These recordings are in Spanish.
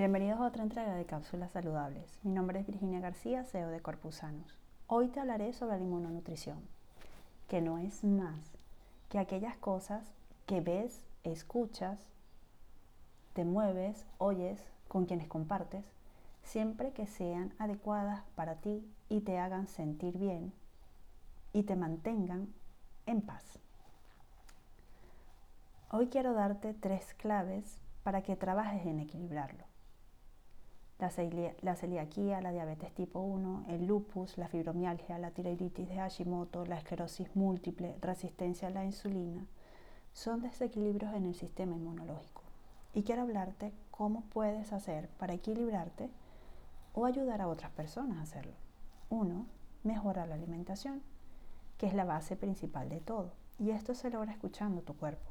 Bienvenidos a otra entrega de Cápsulas Saludables. Mi nombre es Virginia García, CEO de Corpusanos. Hoy te hablaré sobre la inmunonutrición, que no es más que aquellas cosas que ves, escuchas, te mueves, oyes, con quienes compartes, siempre que sean adecuadas para ti y te hagan sentir bien y te mantengan en paz. Hoy quiero darte tres claves para que trabajes en equilibrarlo la, celiaquía, la diabetes tipo 1, el lupus, la fibromialgia, la tiroiditis de Hashimoto, la esclerosis múltiple, resistencia a la insulina, son desequilibrios en el sistema inmunológico. Y quiero hablarte cómo puedes hacer para equilibrarte o ayudar a otras personas a hacerlo. Uno, mejorar la alimentación, que es la base principal de todo. Y esto se logra escuchando tu cuerpo.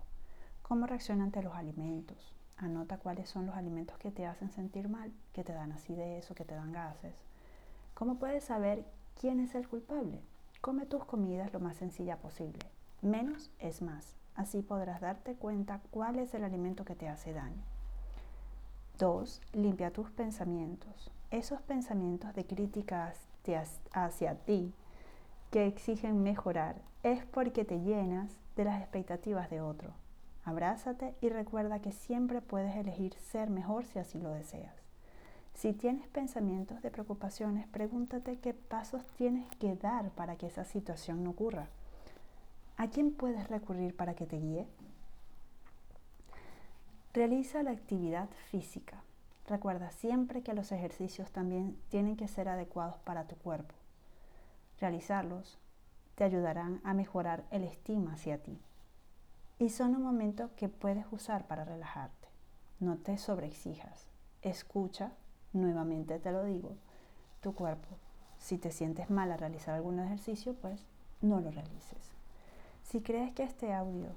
Cómo reacciona ante los alimentos, Anota cuáles son los alimentos que te hacen sentir mal, que te dan acidez o que te dan gases. ¿Cómo puedes saber quién es el culpable? Come tus comidas lo más sencilla posible. Menos es más. Así podrás darte cuenta cuál es el alimento que te hace daño. 2. Limpia tus pensamientos. Esos pensamientos de críticas hacia ti que exigen mejorar es porque te llenas de las expectativas de otro. Abrázate y recuerda que siempre puedes elegir ser mejor si así lo deseas. Si tienes pensamientos de preocupaciones, pregúntate qué pasos tienes que dar para que esa situación no ocurra. ¿A quién puedes recurrir para que te guíe? Realiza la actividad física. Recuerda siempre que los ejercicios también tienen que ser adecuados para tu cuerpo. Realizarlos te ayudarán a mejorar el estima hacia ti y son un momento que puedes usar para relajarte. No te sobreexijas. Escucha, nuevamente te lo digo, tu cuerpo. Si te sientes mal a realizar algún ejercicio, pues no lo realices. Si crees que este audio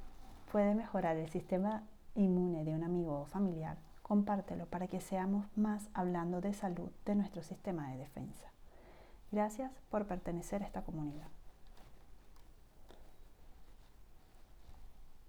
puede mejorar el sistema inmune de un amigo o familiar, compártelo para que seamos más hablando de salud de nuestro sistema de defensa. Gracias por pertenecer a esta comunidad.